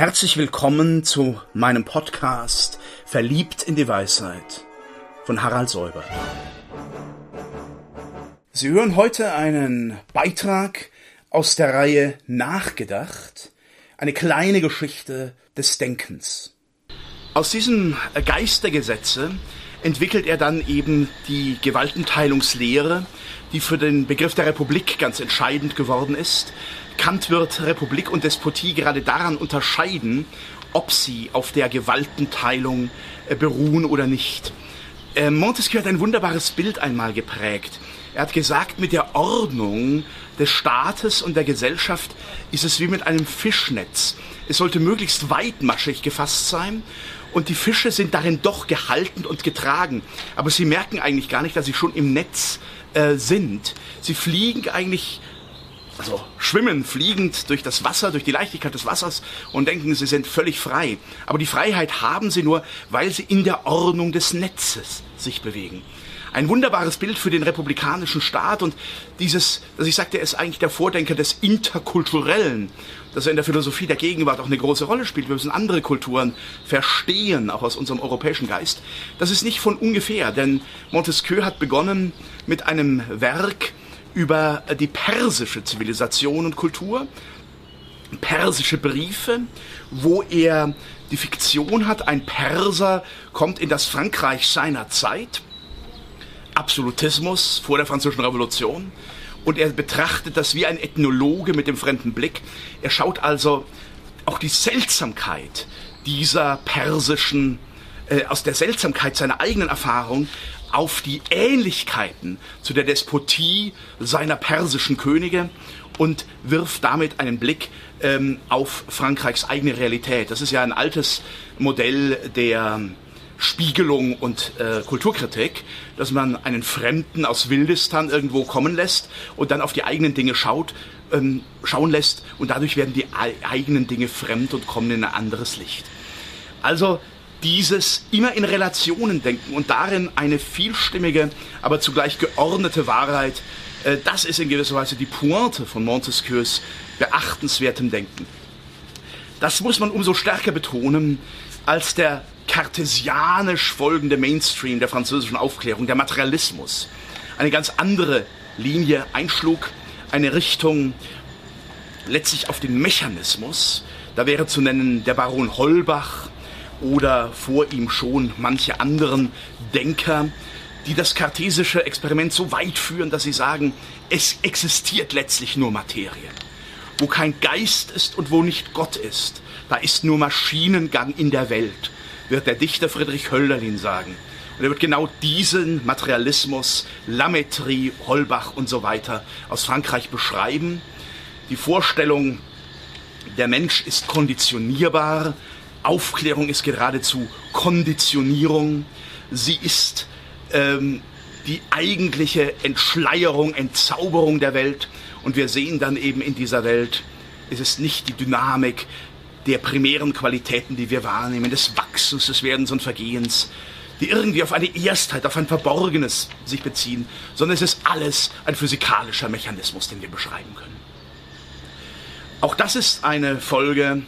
Herzlich willkommen zu meinem Podcast Verliebt in die Weisheit von Harald Säuber. Sie hören heute einen Beitrag aus der Reihe Nachgedacht, eine kleine Geschichte des Denkens. Aus diesem Geist der Gesetze entwickelt er dann eben die Gewaltenteilungslehre, die für den Begriff der Republik ganz entscheidend geworden ist. Kant wird Republik und Despotie gerade daran unterscheiden, ob sie auf der Gewaltenteilung äh, beruhen oder nicht. Äh, Montesquieu hat ein wunderbares Bild einmal geprägt. Er hat gesagt, mit der Ordnung des Staates und der Gesellschaft ist es wie mit einem Fischnetz. Es sollte möglichst weitmaschig gefasst sein und die Fische sind darin doch gehalten und getragen. Aber sie merken eigentlich gar nicht, dass sie schon im Netz äh, sind. Sie fliegen eigentlich, also schwimmen fliegend durch das Wasser, durch die Leichtigkeit des Wassers und denken, sie sind völlig frei. Aber die Freiheit haben sie nur, weil sie in der Ordnung des Netzes sich bewegen ein wunderbares Bild für den republikanischen Staat und dieses, dass ich sagte, er ist eigentlich der Vordenker des Interkulturellen, dass er in der Philosophie der Gegenwart auch eine große Rolle spielt. Wir müssen andere Kulturen verstehen, auch aus unserem europäischen Geist. Das ist nicht von ungefähr, denn Montesquieu hat begonnen mit einem Werk über die persische Zivilisation und Kultur, persische Briefe, wo er die Fiktion hat, ein Perser kommt in das Frankreich seiner Zeit Absolutismus vor der Französischen Revolution und er betrachtet das wie ein Ethnologe mit dem fremden Blick. Er schaut also auch die Seltsamkeit dieser persischen, äh, aus der Seltsamkeit seiner eigenen Erfahrung auf die Ähnlichkeiten zu der Despotie seiner persischen Könige und wirft damit einen Blick ähm, auf Frankreichs eigene Realität. Das ist ja ein altes Modell der Spiegelung und äh, Kulturkritik, dass man einen Fremden aus Wildestan irgendwo kommen lässt und dann auf die eigenen Dinge schaut, ähm, schauen lässt und dadurch werden die eigenen Dinge fremd und kommen in ein anderes Licht. Also dieses immer in Relationen denken und darin eine vielstimmige, aber zugleich geordnete Wahrheit, äh, das ist in gewisser Weise die Pointe von Montesquieus beachtenswertem Denken. Das muss man umso stärker betonen, als der kartesianisch folgende Mainstream der französischen Aufklärung, der Materialismus, eine ganz andere Linie einschlug, eine Richtung letztlich auf den Mechanismus. Da wäre zu nennen der Baron Holbach oder vor ihm schon manche anderen Denker, die das kartesische Experiment so weit führen, dass sie sagen, es existiert letztlich nur Materie. Wo kein Geist ist und wo nicht Gott ist, da ist nur Maschinengang in der Welt wird der Dichter Friedrich Hölderlin sagen. Und er wird genau diesen Materialismus, Lametrie, Holbach und so weiter aus Frankreich beschreiben. Die Vorstellung, der Mensch ist konditionierbar, Aufklärung ist geradezu Konditionierung, sie ist ähm, die eigentliche Entschleierung, Entzauberung der Welt. Und wir sehen dann eben in dieser Welt, es ist nicht die Dynamik, der primären Qualitäten, die wir wahrnehmen, des Wachsens, des Werdens und Vergehens, die irgendwie auf eine Erstheit, auf ein Verborgenes sich beziehen, sondern es ist alles ein physikalischer Mechanismus, den wir beschreiben können. Auch das ist eine Folge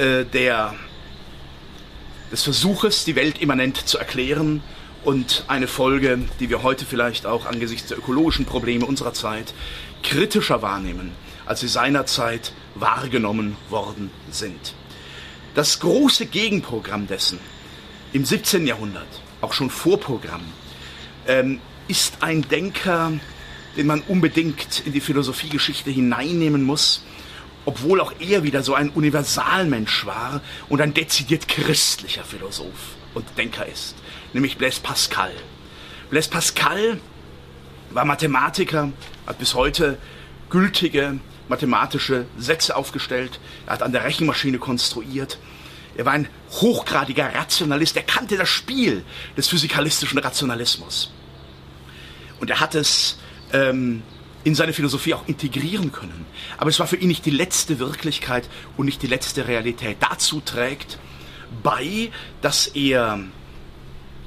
äh, der, des Versuches, die Welt immanent zu erklären und eine Folge, die wir heute vielleicht auch angesichts der ökologischen Probleme unserer Zeit kritischer wahrnehmen als sie seinerzeit wahrgenommen worden sind. Das große Gegenprogramm dessen im 17. Jahrhundert, auch schon Vorprogramm, ähm, ist ein Denker, den man unbedingt in die Philosophiegeschichte hineinnehmen muss, obwohl auch er wieder so ein Universalmensch war und ein dezidiert christlicher Philosoph und Denker ist, nämlich Blaise Pascal. Blaise Pascal war Mathematiker, hat bis heute gültige mathematische Sätze aufgestellt, er hat an der Rechenmaschine konstruiert. Er war ein hochgradiger Rationalist, er kannte das Spiel des physikalistischen Rationalismus. Und er hat es ähm, in seine Philosophie auch integrieren können. Aber es war für ihn nicht die letzte Wirklichkeit und nicht die letzte Realität. Dazu trägt bei, dass er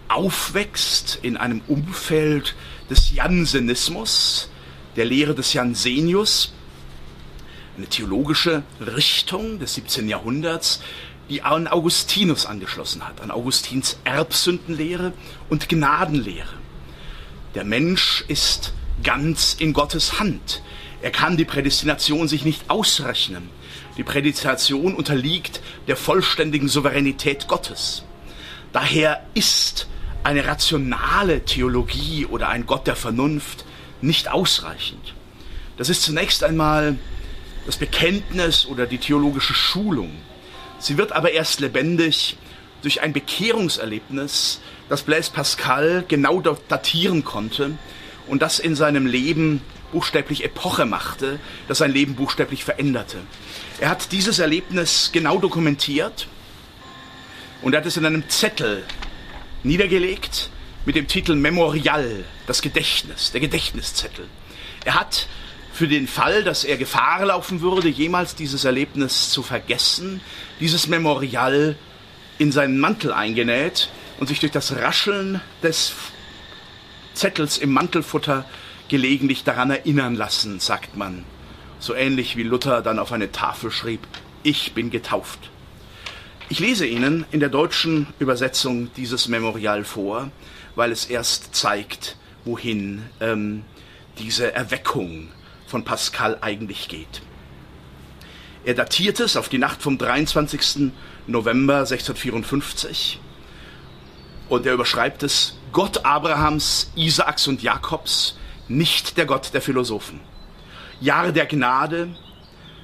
aufwächst in einem Umfeld des Jansenismus, der Lehre des Jansenius, eine theologische Richtung des 17. Jahrhunderts, die an Augustinus angeschlossen hat, an Augustins Erbsündenlehre und Gnadenlehre. Der Mensch ist ganz in Gottes Hand. Er kann die Prädestination sich nicht ausrechnen. Die Prädestination unterliegt der vollständigen Souveränität Gottes. Daher ist eine rationale Theologie oder ein Gott der Vernunft nicht ausreichend. Das ist zunächst einmal das Bekenntnis oder die theologische Schulung. Sie wird aber erst lebendig durch ein Bekehrungserlebnis, das Blaise Pascal genau datieren konnte und das in seinem Leben buchstäblich Epoche machte, das sein Leben buchstäblich veränderte. Er hat dieses Erlebnis genau dokumentiert und er hat es in einem Zettel niedergelegt mit dem Titel Memorial, das Gedächtnis, der Gedächtniszettel. Er hat für den Fall, dass er Gefahr laufen würde, jemals dieses Erlebnis zu vergessen, dieses Memorial in seinen Mantel eingenäht und sich durch das Rascheln des Zettels im Mantelfutter gelegentlich daran erinnern lassen, sagt man. So ähnlich wie Luther dann auf eine Tafel schrieb, ich bin getauft. Ich lese Ihnen in der deutschen Übersetzung dieses Memorial vor, weil es erst zeigt, wohin ähm, diese Erweckung von Pascal eigentlich geht. Er datiert es auf die Nacht vom 23. November 1654 und er überschreibt es Gott Abrahams, Isaaks und Jakobs, nicht der Gott der Philosophen. Jahre der Gnade,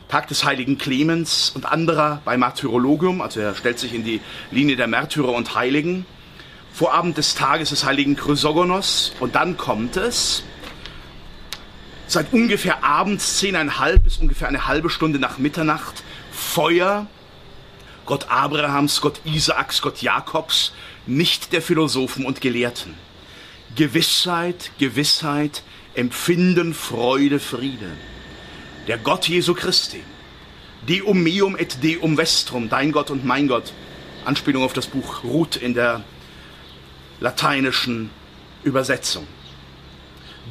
Tag des heiligen Clemens und anderer bei Martyrologium, also er stellt sich in die Linie der Märtyrer und Heiligen, Vorabend des Tages des heiligen Chrysogonos und dann kommt es, seit ungefähr abends zehneinhalb bis ungefähr eine halbe Stunde nach Mitternacht Feuer, Gott Abrahams, Gott Isaaks, Gott Jakobs, nicht der Philosophen und Gelehrten. Gewissheit, Gewissheit, Empfinden, Freude, Friede. Der Gott Jesu Christi. Deum meum et deum vestrum, dein Gott und mein Gott. Anspielung auf das Buch Ruth in der lateinischen Übersetzung.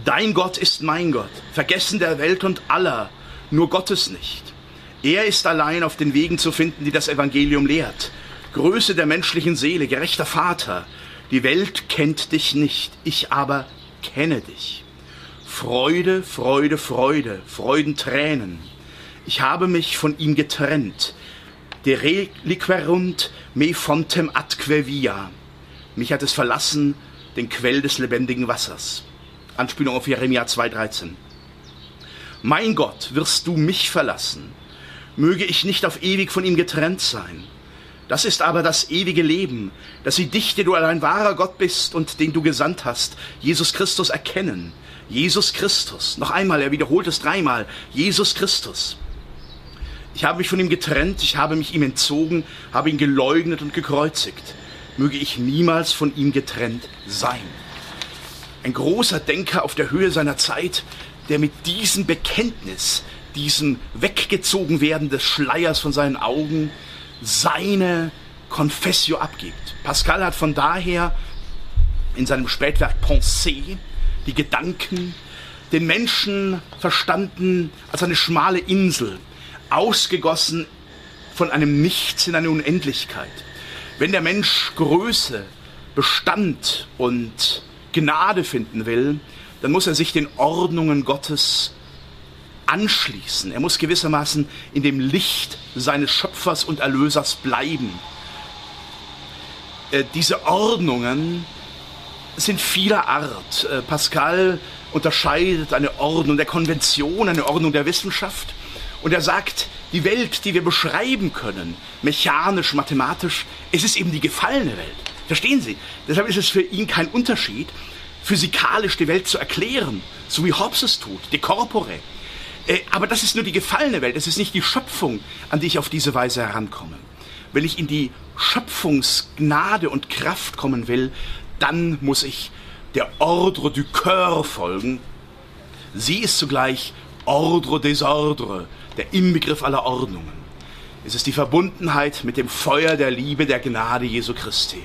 Dein Gott ist mein Gott, vergessen der Welt und aller, nur Gottes nicht. Er ist allein auf den Wegen zu finden, die das Evangelium lehrt. Größe der menschlichen Seele, gerechter Vater. Die Welt kennt dich nicht, ich aber kenne dich. Freude, Freude, Freude, Freudentränen. Ich habe mich von ihm getrennt. De reliquerunt me fontem atque via. Mich hat es verlassen, den Quell des lebendigen Wassers. Anspielung auf Jeremia 2,13. Mein Gott, wirst du mich verlassen? Möge ich nicht auf ewig von ihm getrennt sein. Das ist aber das ewige Leben, dass sie dich, der du allein wahrer Gott bist und den du gesandt hast, Jesus Christus erkennen. Jesus Christus. Noch einmal, er wiederholt es dreimal. Jesus Christus. Ich habe mich von ihm getrennt, ich habe mich ihm entzogen, habe ihn geleugnet und gekreuzigt. Möge ich niemals von ihm getrennt sein ein großer Denker auf der Höhe seiner Zeit, der mit diesem Bekenntnis, diesem Weggezogen werden des Schleiers von seinen Augen, seine Confessio abgibt. Pascal hat von daher in seinem Spätwerk Pensée die Gedanken, den Menschen verstanden als eine schmale Insel, ausgegossen von einem Nichts in eine Unendlichkeit. Wenn der Mensch Größe, Bestand und Gnade finden will, dann muss er sich den Ordnungen Gottes anschließen. Er muss gewissermaßen in dem Licht seines Schöpfers und Erlösers bleiben. Äh, diese Ordnungen sind vieler Art. Äh, Pascal unterscheidet eine Ordnung der Konvention, eine Ordnung der Wissenschaft. Und er sagt, die Welt, die wir beschreiben können, mechanisch, mathematisch, es ist eben die gefallene Welt. Verstehen Sie? Deshalb ist es für ihn kein Unterschied, physikalisch die Welt zu erklären, so wie Hobbes es tut, de corpore. Äh, aber das ist nur die gefallene Welt, es ist nicht die Schöpfung, an die ich auf diese Weise herankomme. Wenn ich in die Schöpfungsgnade und Kraft kommen will, dann muss ich der Ordre du Coeur folgen. Sie ist zugleich Ordre des Ordres, der Inbegriff aller Ordnungen. Es ist die Verbundenheit mit dem Feuer der Liebe, der Gnade Jesu Christi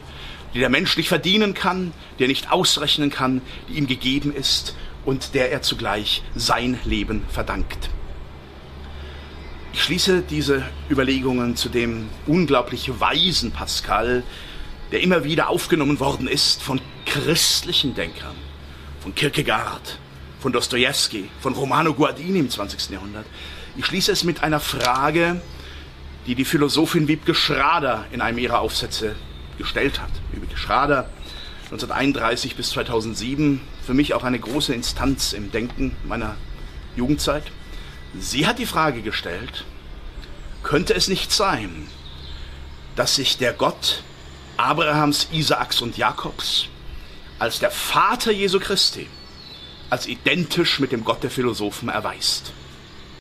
die der Mensch nicht verdienen kann, der nicht ausrechnen kann, die ihm gegeben ist und der er zugleich sein Leben verdankt. Ich schließe diese Überlegungen zu dem unglaublich weisen Pascal, der immer wieder aufgenommen worden ist von christlichen Denkern, von Kierkegaard, von Dostoevsky, von Romano Guardini im 20. Jahrhundert. Ich schließe es mit einer Frage, die die Philosophin Wiebke Schrader in einem ihrer Aufsätze gestellt hat. Wiebke Schrader, 1931 bis 2007, für mich auch eine große Instanz im Denken meiner Jugendzeit. Sie hat die Frage gestellt, könnte es nicht sein, dass sich der Gott Abrahams, Isaaks und Jakobs als der Vater Jesu Christi als identisch mit dem Gott der Philosophen erweist?